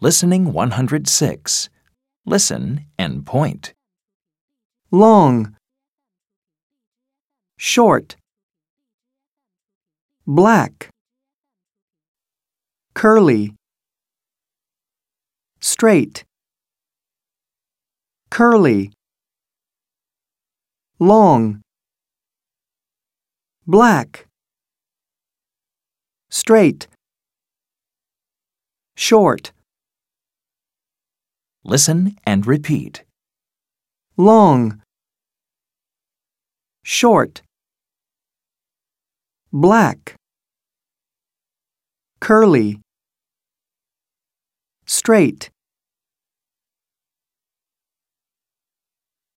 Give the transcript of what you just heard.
Listening 106. Listen and point. long, short, black, curly, straight, curly, long, black, straight, short, Listen and repeat. long, short, black, curly, straight,